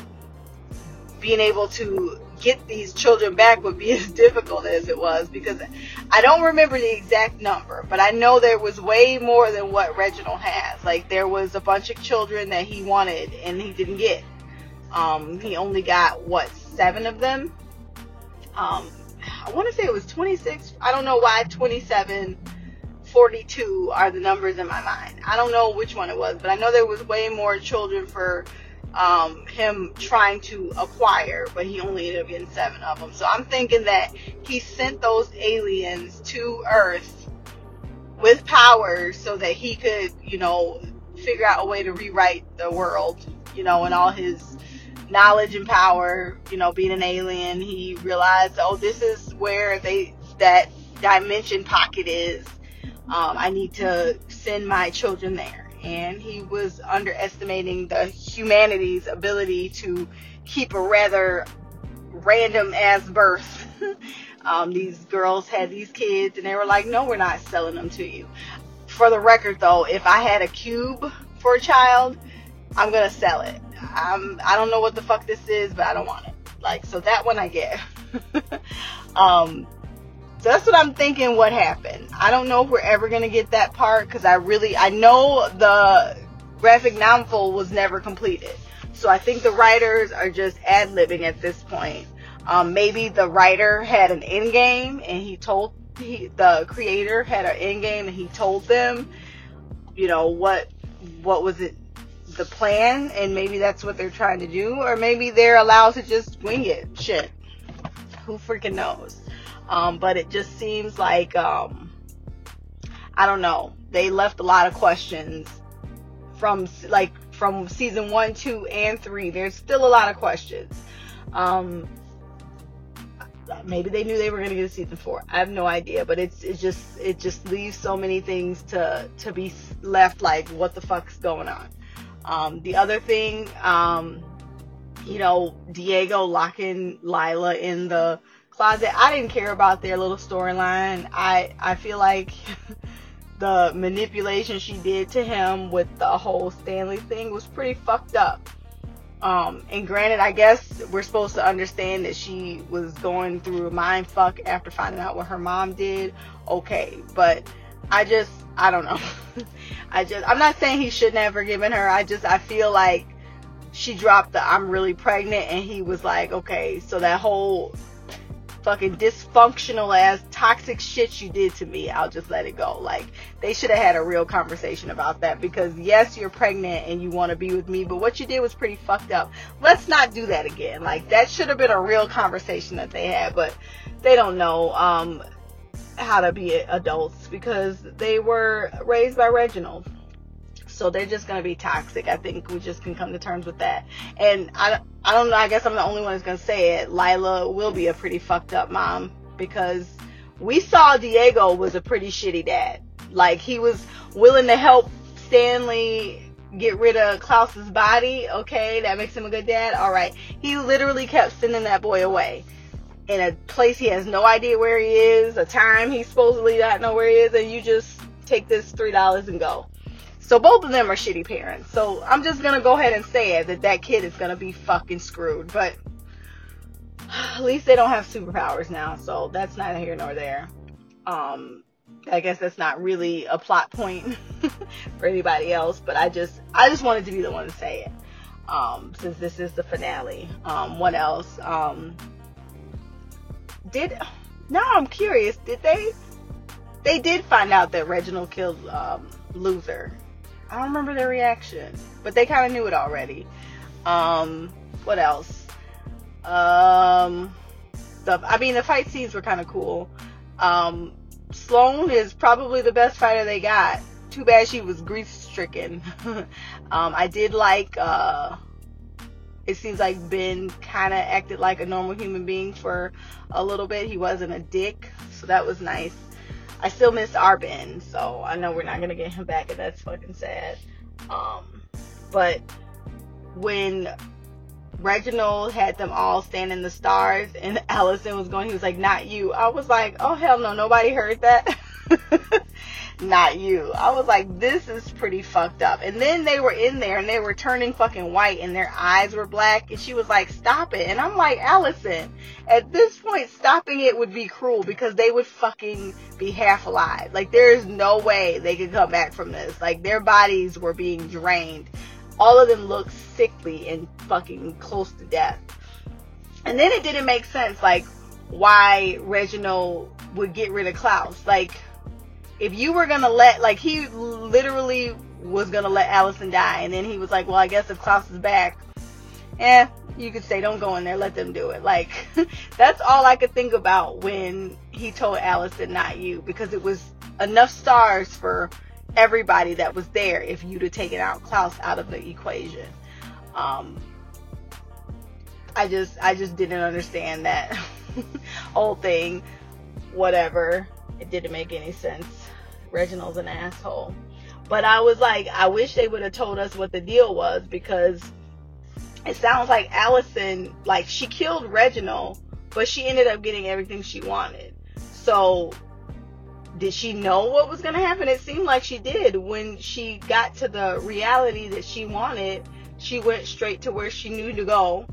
being able to get these children back would be as difficult as it was because I don't remember the exact number, but I know there was way more than what Reginald has. Like there was a bunch of children that he wanted and he didn't get. Um, he only got what seven of them, um, I want to say it was 26. I don't know why 27, 42 are the numbers in my mind. I don't know which one it was, but I know there was way more children for um, him trying to acquire, but he only ended up getting seven of them. So I'm thinking that he sent those aliens to Earth with powers so that he could, you know, figure out a way to rewrite the world, you know, and all his knowledge and power, you know, being an alien, he realized, oh, this is where they that dimension pocket is. Um, I need to send my children there. And he was underestimating the humanity's ability to keep a rather random ass birth. um, these girls had these kids, and they were like, no, we're not selling them to you. For the record, though, if I had a cube for a child, I'm gonna sell it. I'm I don't know what the fuck this is, but I don't want it. Like so that one I get. um so that's what I'm thinking what happened. I don't know if we're ever gonna get that part because I really I know the graphic novel was never completed. So I think the writers are just ad libbing at this point. Um, maybe the writer had an end game and he told he, the creator had an end game and he told them, you know, what what was it the plan and maybe that's what they're trying to do or maybe they're allowed to just wing it. Shit. Who freaking knows? Um, but it just seems like um, i don't know. They left a lot of questions from like from season one two and three. There's still a lot of questions. Um, maybe they knew they were going to get a season four. I have no idea but it's it just it just leaves so many things to to be left like what the fuck's going on um, the other thing, um, you know, Diego locking Lila in the closet. I didn't care about their little storyline. I I feel like the manipulation she did to him with the whole Stanley thing was pretty fucked up. Um, and granted, I guess we're supposed to understand that she was going through a mind fuck after finding out what her mom did. Okay, but I just I don't know. I just I'm not saying he shouldn't have forgiven her. I just I feel like she dropped the I'm really pregnant and he was like, okay, so that whole fucking dysfunctional ass toxic shit you did to me, I'll just let it go. Like they should have had a real conversation about that because yes, you're pregnant and you want to be with me, but what you did was pretty fucked up. Let's not do that again. Like that should have been a real conversation that they had, but they don't know um how to be adults because they were raised by Reginald. So they're just gonna be toxic. I think we just can come to terms with that. And I, I don't know. I guess I'm the only one who's gonna say it. Lila will be a pretty fucked up mom because we saw Diego was a pretty shitty dad. Like he was willing to help Stanley get rid of Klaus's body. Okay, that makes him a good dad. All right. He literally kept sending that boy away in a place he has no idea where he is, a time he supposedly not know where he is, and you just take this three dollars and go. So both of them are shitty parents. So I'm just gonna go ahead and say it that that kid is gonna be fucking screwed. But at least they don't have superpowers now, so that's neither here nor there. Um, I guess that's not really a plot point for anybody else, but I just I just wanted to be the one to say it. Um, since this is the finale. Um, what else? Um, did now I'm curious. Did they? They did find out that Reginald killed um, Luther. I don't remember their reaction, but they kind of knew it already. Um, what else? Um, the I mean the fight scenes were kind of cool. Um, Sloane is probably the best fighter they got. Too bad she was grief stricken. um, I did like. Uh, it seems like Ben kind of acted like a normal human being for a little bit. He wasn't a dick, so that was nice. I still miss our Ben, so I know we're not gonna get him back, and that's fucking sad. Um, but when Reginald had them all stand in the stars, and Allison was going, he was like, "Not you." I was like, "Oh hell no, nobody heard that." not you. I was like, this is pretty fucked up. And then they were in there and they were turning fucking white and their eyes were black. And she was like, stop it. And I'm like, Allison, at this point, stopping it would be cruel because they would fucking be half alive. Like, there's no way they could come back from this. Like, their bodies were being drained. All of them looked sickly and fucking close to death. And then it didn't make sense, like, why Reginald would get rid of Klaus. Like, if you were gonna let like he literally was gonna let Allison die and then he was like, Well I guess if Klaus is back, eh, you could say don't go in there, let them do it. Like that's all I could think about when he told Allison not you, because it was enough stars for everybody that was there if you'd have taken out Klaus out of the equation. Um I just I just didn't understand that whole thing. Whatever. It didn't make any sense. Reginald's an asshole. But I was like, I wish they would have told us what the deal was because it sounds like Allison, like she killed Reginald, but she ended up getting everything she wanted. So did she know what was going to happen? It seemed like she did. When she got to the reality that she wanted, she went straight to where she knew to go.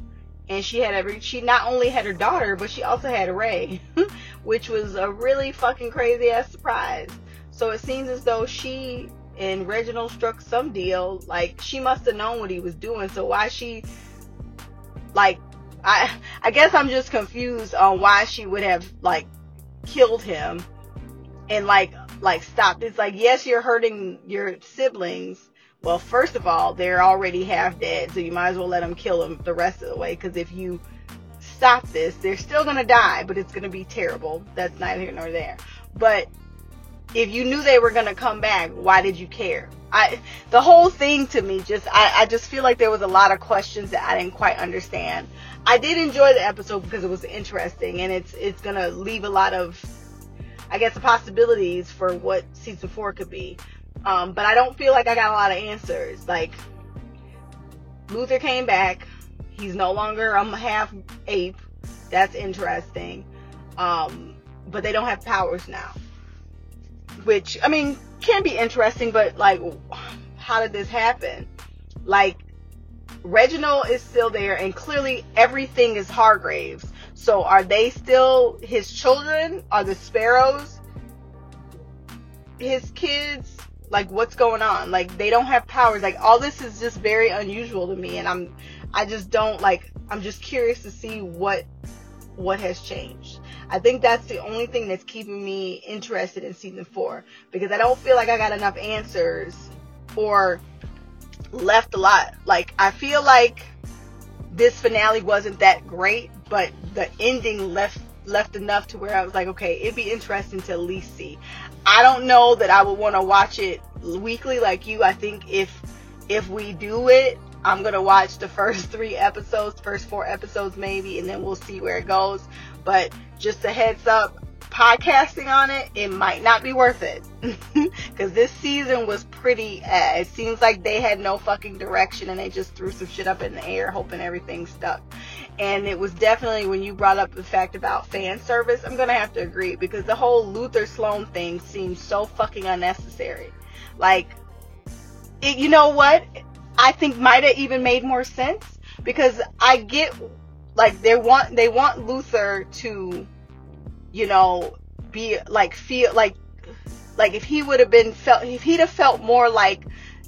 And she had every, she not only had her daughter, but she also had Ray, which was a really fucking crazy ass surprise. So it seems as though she and Reginald struck some deal. Like she must have known what he was doing. So why she like I I guess I'm just confused on why she would have like killed him and like like stopped. It's like yes, you're hurting your siblings. Well, first of all, they're already half dead, so you might as well let them kill them the rest of the way. Because if you stop this, they're still gonna die, but it's gonna be terrible. That's neither here nor there. But if you knew they were going to come back, why did you care? I, the whole thing to me just, I, I just feel like there was a lot of questions that I didn't quite understand. I did enjoy the episode because it was interesting and it's, it's going to leave a lot of, I guess, possibilities for what season four could be. Um, but I don't feel like I got a lot of answers. Like, Luther came back. He's no longer a half ape. That's interesting. Um, but they don't have powers now which I mean can be interesting, but like, how did this happen? Like, Reginald is still there, and clearly everything is Hargreeves. So are they still his children? Are the sparrows his kids? Like, what's going on? Like, they don't have powers. Like, all this is just very unusual to me, and I'm, I just don't like. I'm just curious to see what, what has changed. I think that's the only thing that's keeping me interested in season four because I don't feel like I got enough answers or left a lot. Like, I feel like this finale wasn't that great, but the ending left left enough to where I was like, okay, it'd be interesting to at least see. I don't know that I would want to watch it weekly like you. I think if if we do it, I'm gonna watch the first three episodes, first four episodes maybe, and then we'll see where it goes. But just a heads up, podcasting on it, it might not be worth it. Because this season was pretty, uh, it seems like they had no fucking direction and they just threw some shit up in the air hoping everything stuck. And it was definitely when you brought up the fact about fan service, I'm going to have to agree because the whole Luther Sloane thing seems so fucking unnecessary. Like, it, you know what? I think might have even made more sense because I get like they want they want Luther to you know be like feel like like if he would have been felt if he'd have felt more like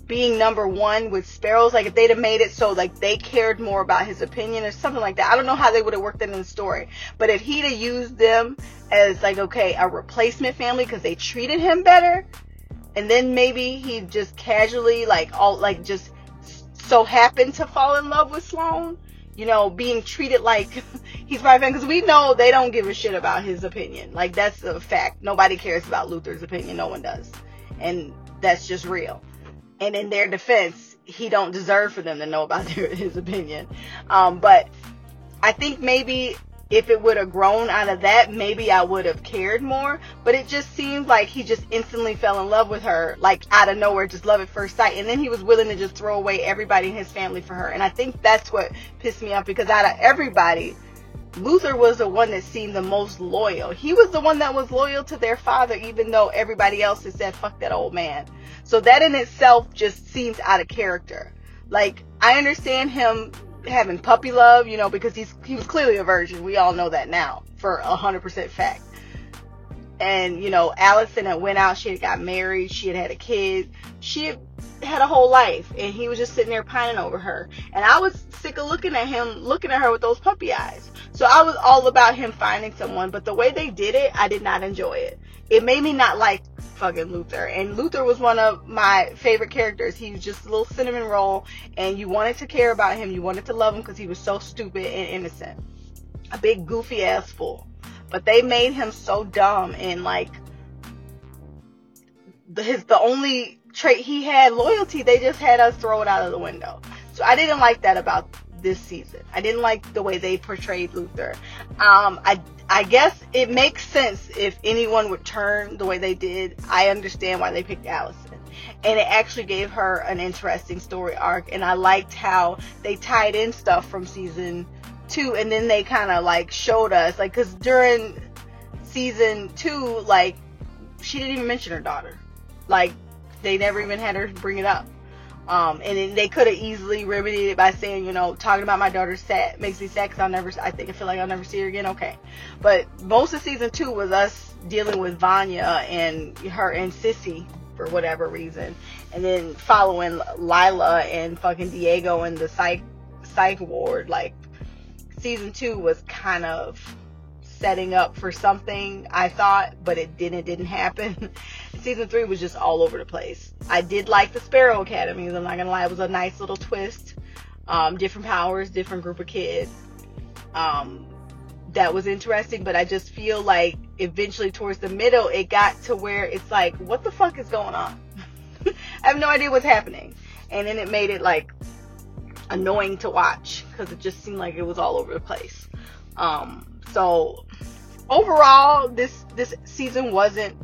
being number one with sparrows like if they'd have made it so like they cared more about his opinion or something like that i don't know how they would have worked it in the story. But if he'd have used them as like okay a replacement family because they treated him better and then maybe he just casually like all like just so happened to fall in love with Sloane, you know, being treated like he's my friend because we know they don't give a shit about his opinion. Like that's a fact. Nobody cares about Luther's opinion. No one does, and that's just real. And in their defense, he don't deserve for them to know about their, his opinion. Um, but I think maybe if it would have grown out of that, maybe I would have cared more. But it just seems like he just instantly fell in love with her, like out of nowhere, just love at first sight. And then he was willing to just throw away everybody in his family for her. And I think that's what pissed me off because out of everybody, Luther was the one that seemed the most loyal. He was the one that was loyal to their father, even though everybody else had said, fuck that old man. So that in itself just seems out of character. Like, I understand him having puppy love, you know, because he's he was clearly a virgin. We all know that now for a hundred percent fact. And you know, Allison had went out. She had got married. She had had a kid. She had had a whole life, and he was just sitting there pining over her. And I was sick of looking at him, looking at her with those puppy eyes. So I was all about him finding someone. But the way they did it, I did not enjoy it. It made me not like fucking Luther. And Luther was one of my favorite characters. He was just a little cinnamon roll, and you wanted to care about him. You wanted to love him because he was so stupid and innocent. A big goofy ass fool. But they made him so dumb and like the, his the only trait he had loyalty. They just had us throw it out of the window. So I didn't like that about this season. I didn't like the way they portrayed Luther. Um, I I guess it makes sense if anyone would turn the way they did. I understand why they picked Allison. And it actually gave her an interesting story arc. And I liked how they tied in stuff from season two and then they kind of like showed us, like, because during season two, like, she didn't even mention her daughter. Like, they never even had her bring it up. Um, and then they could have easily remedied it by saying, you know, talking about my daughter's sad makes me sad because I'll never, I think I feel like I'll never see her again. Okay. But most of season two was us dealing with Vanya and her and Sissy for whatever reason. And then following Lila and fucking Diego in the psych, psych ward. Like, season two was kind of setting up for something I thought, but it didn't, it didn't happen. season three was just all over the place. I did like the Sparrow Academy. I'm not gonna lie, it was a nice little twist. Um, different powers, different group of kids. Um, that was interesting, but I just feel like eventually towards the middle, it got to where it's like, what the fuck is going on? I have no idea what's happening. And then it made it like annoying to watch because it just seemed like it was all over the place. Um, so overall, this this season wasn't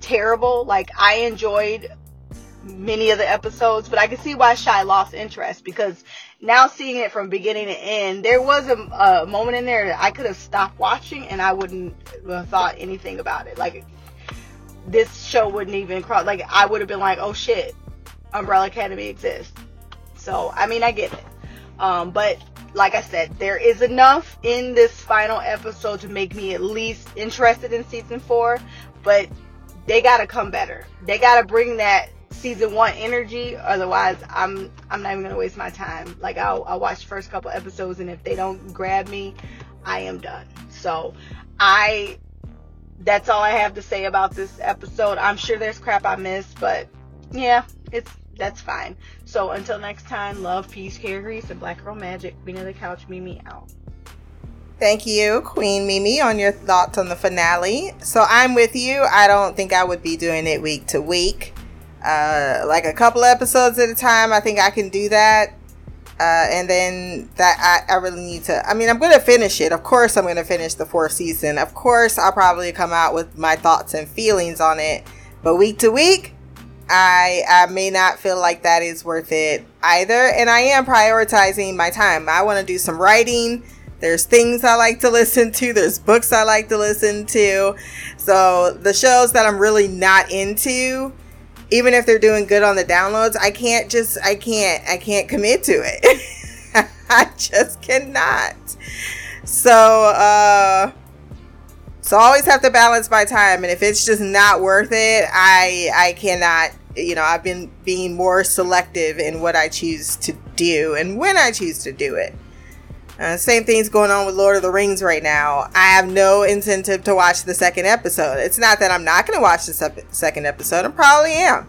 terrible. Like I enjoyed many of the episodes, but I can see why Shy lost interest because now seeing it from beginning to end, there was a, a moment in there that I could have stopped watching and I wouldn't have thought anything about it. Like this show wouldn't even cross. Like I would have been like, oh shit, Umbrella Academy exists. So I mean, I get it. Um, but like I said, there is enough in this final episode to make me at least interested in season four. But they gotta come better. They gotta bring that season one energy. Otherwise, I'm I'm not even gonna waste my time. Like I'll, I'll watch the first couple episodes, and if they don't grab me, I am done. So I that's all I have to say about this episode. I'm sure there's crap I missed, but yeah, it's that's fine. So until next time, love, peace, care, grease, and black girl magic. Queen of the couch, Mimi out. Thank you, Queen Mimi, on your thoughts on the finale. So I'm with you. I don't think I would be doing it week to week. Uh, like a couple episodes at a time, I think I can do that. Uh, and then that I, I really need to. I mean, I'm going to finish it. Of course, I'm going to finish the fourth season. Of course, I'll probably come out with my thoughts and feelings on it. But week to week, I I may not feel like that is worth it either. And I am prioritizing my time. I want to do some writing. There's things I like to listen to. There's books I like to listen to. So the shows that I'm really not into even if they're doing good on the downloads, I can't just I can't I can't commit to it. I just cannot. So uh so I always have to balance my time and if it's just not worth it, I I cannot you know, I've been being more selective in what I choose to do and when I choose to do it. Uh, same thing's going on with Lord of the Rings right now. I have no incentive to watch the second episode. It's not that I'm not going to watch the second episode. I probably am.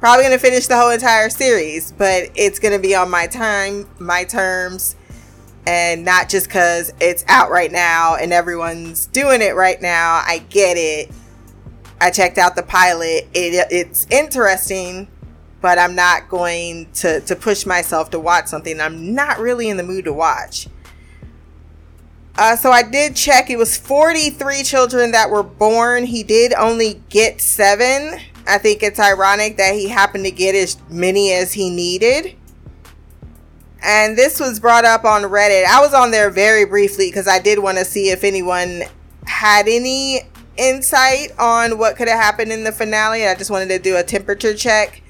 Probably going to finish the whole entire series, but it's going to be on my time, my terms, and not just because it's out right now and everyone's doing it right now. I get it. I checked out the pilot. It, it's interesting, but I'm not going to, to push myself to watch something I'm not really in the mood to watch. Uh, so I did check. It was 43 children that were born. He did only get seven. I think it's ironic that he happened to get as many as he needed. And this was brought up on Reddit. I was on there very briefly because I did want to see if anyone had any insight on what could have happened in the finale. I just wanted to do a temperature check.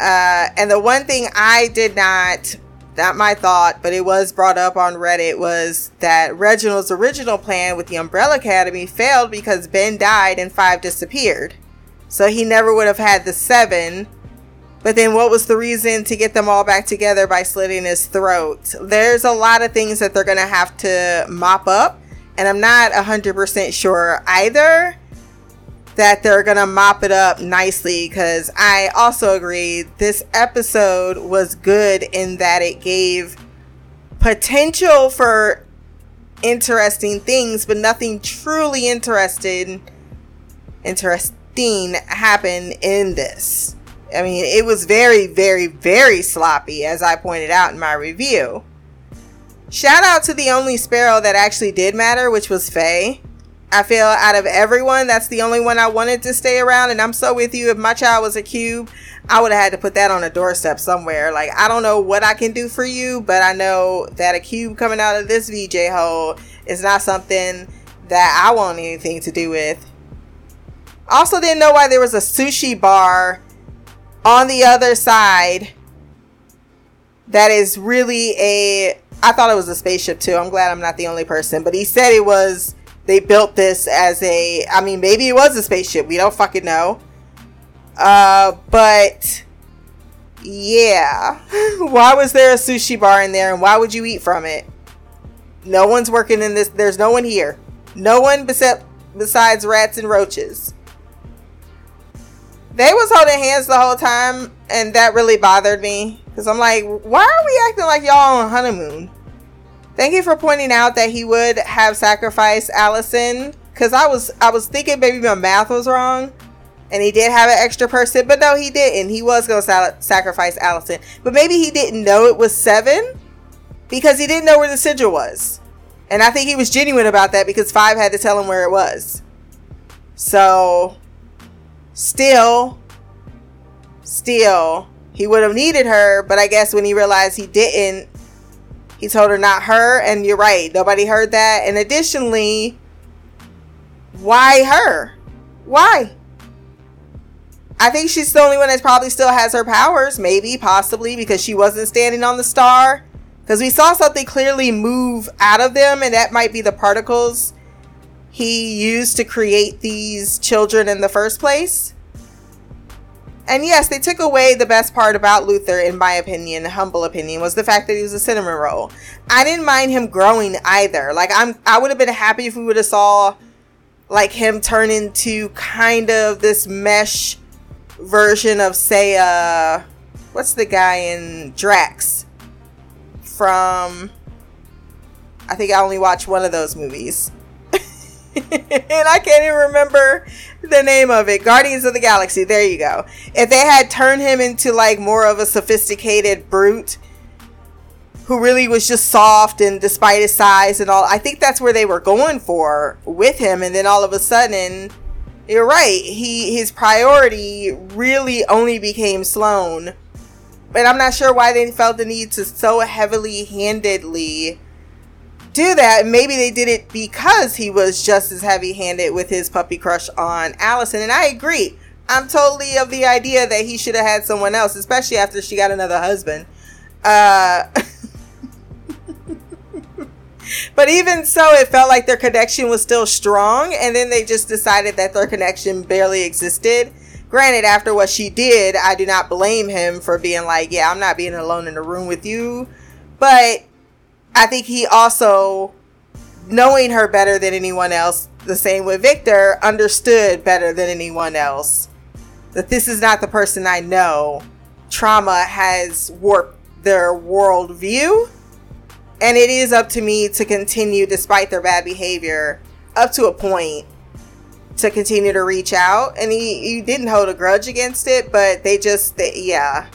Uh, and the one thing I did not not my thought, but it was brought up on Reddit was that Reginald's original plan with the Umbrella Academy failed because Ben died and five disappeared. So he never would have had the seven. But then what was the reason to get them all back together by slitting his throat? There's a lot of things that they're going to have to mop up. And I'm not 100% sure either that they're gonna mop it up nicely because I also agree this episode was good in that it gave potential for interesting things, but nothing truly interested interesting happened in this. I mean, it was very, very, very sloppy, as I pointed out in my review. Shout out to the only sparrow that actually did matter, which was Fei. I feel out of everyone, that's the only one I wanted to stay around. And I'm so with you. If my child was a cube, I would have had to put that on a doorstep somewhere. Like, I don't know what I can do for you, but I know that a cube coming out of this VJ hole is not something that I want anything to do with. Also, didn't know why there was a sushi bar on the other side that is really a. I thought it was a spaceship too. I'm glad I'm not the only person, but he said it was they built this as a I mean maybe it was a spaceship. We don't fucking know. Uh but yeah. why was there a sushi bar in there and why would you eat from it? No one's working in this there's no one here. No one besides besides rats and roaches. They was holding hands the whole time and that really bothered me cuz I'm like why are we acting like y'all on honeymoon? Thank you for pointing out that he would have sacrificed Allison. Cause I was I was thinking maybe my math was wrong, and he did have an extra person, but no, he didn't. He was gonna sal- sacrifice Allison, but maybe he didn't know it was seven because he didn't know where the sigil was, and I think he was genuine about that because five had to tell him where it was. So, still, still, he would have needed her, but I guess when he realized he didn't, he told her not her, and you're right, nobody heard that. And additionally, why her? Why? I think she's the only one that probably still has her powers, maybe, possibly, because she wasn't standing on the star. Because we saw something clearly move out of them, and that might be the particles he used to create these children in the first place. And yes, they took away the best part about Luther, in my opinion, humble opinion, was the fact that he was a cinnamon roll. I didn't mind him growing either. Like I'm, I would have been happy if we would have saw, like him turn into kind of this mesh version of, say, uh, what's the guy in Drax from? I think I only watched one of those movies. and I can't even remember the name of it. Guardians of the Galaxy. There you go. If they had turned him into like more of a sophisticated brute who really was just soft and despite his size and all, I think that's where they were going for with him. And then all of a sudden, you're right. He his priority really only became Sloane. But I'm not sure why they felt the need to so heavily handedly do that. Maybe they did it because he was just as heavy handed with his puppy crush on Allison. And I agree. I'm totally of the idea that he should have had someone else, especially after she got another husband. Uh, but even so, it felt like their connection was still strong, and then they just decided that their connection barely existed. Granted, after what she did, I do not blame him for being like, Yeah, I'm not being alone in the room with you. But I think he also, knowing her better than anyone else, the same with Victor, understood better than anyone else that this is not the person I know. Trauma has warped their worldview, and it is up to me to continue, despite their bad behavior, up to a point, to continue to reach out. And he, he didn't hold a grudge against it, but they just, they, yeah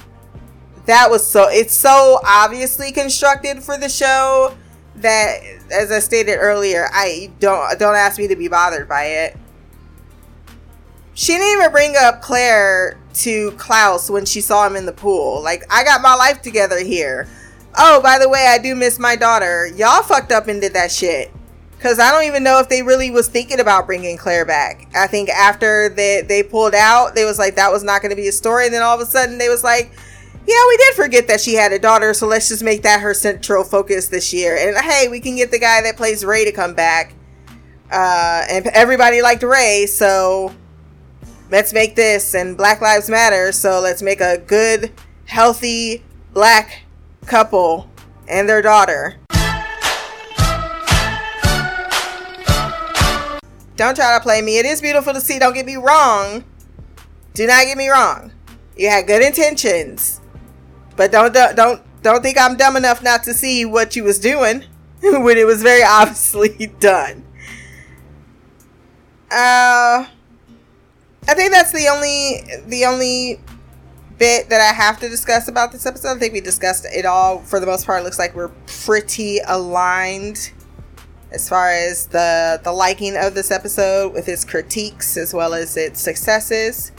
that was so it's so obviously constructed for the show that as I stated earlier, I don't don't ask me to be bothered by it. She didn't even bring up Claire to Klaus when she saw him in the pool. Like, I got my life together here. Oh, by the way, I do miss my daughter. Y'all fucked up and did that shit. Cause I don't even know if they really was thinking about bringing Claire back. I think after they they pulled out, they was like that was not going to be a story, and then all of a sudden they was like, yeah, we did forget that she had a daughter, so let's just make that her central focus this year. And hey, we can get the guy that plays Ray to come back. Uh, and everybody liked Ray, so let's make this. And Black Lives Matter, so let's make a good, healthy black couple and their daughter. Don't try to play me. It is beautiful to see, don't get me wrong. Do not get me wrong. You had good intentions but don't don't don't think I'm dumb enough not to see what you was doing when it was very obviously done. Uh I think that's the only the only bit that I have to discuss about this episode. I think we discussed it all for the most part. It looks like we're pretty aligned as far as the the liking of this episode with its critiques as well as its successes.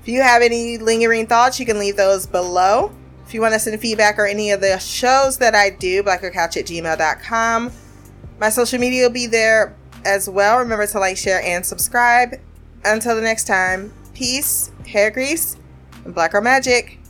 If you have any lingering thoughts, you can leave those below. If you want to send feedback or any of the shows that I do, blackgirlcouch at gmail.com. My social media will be there as well. Remember to like, share, and subscribe. Until the next time, peace, hair grease, and black girl magic.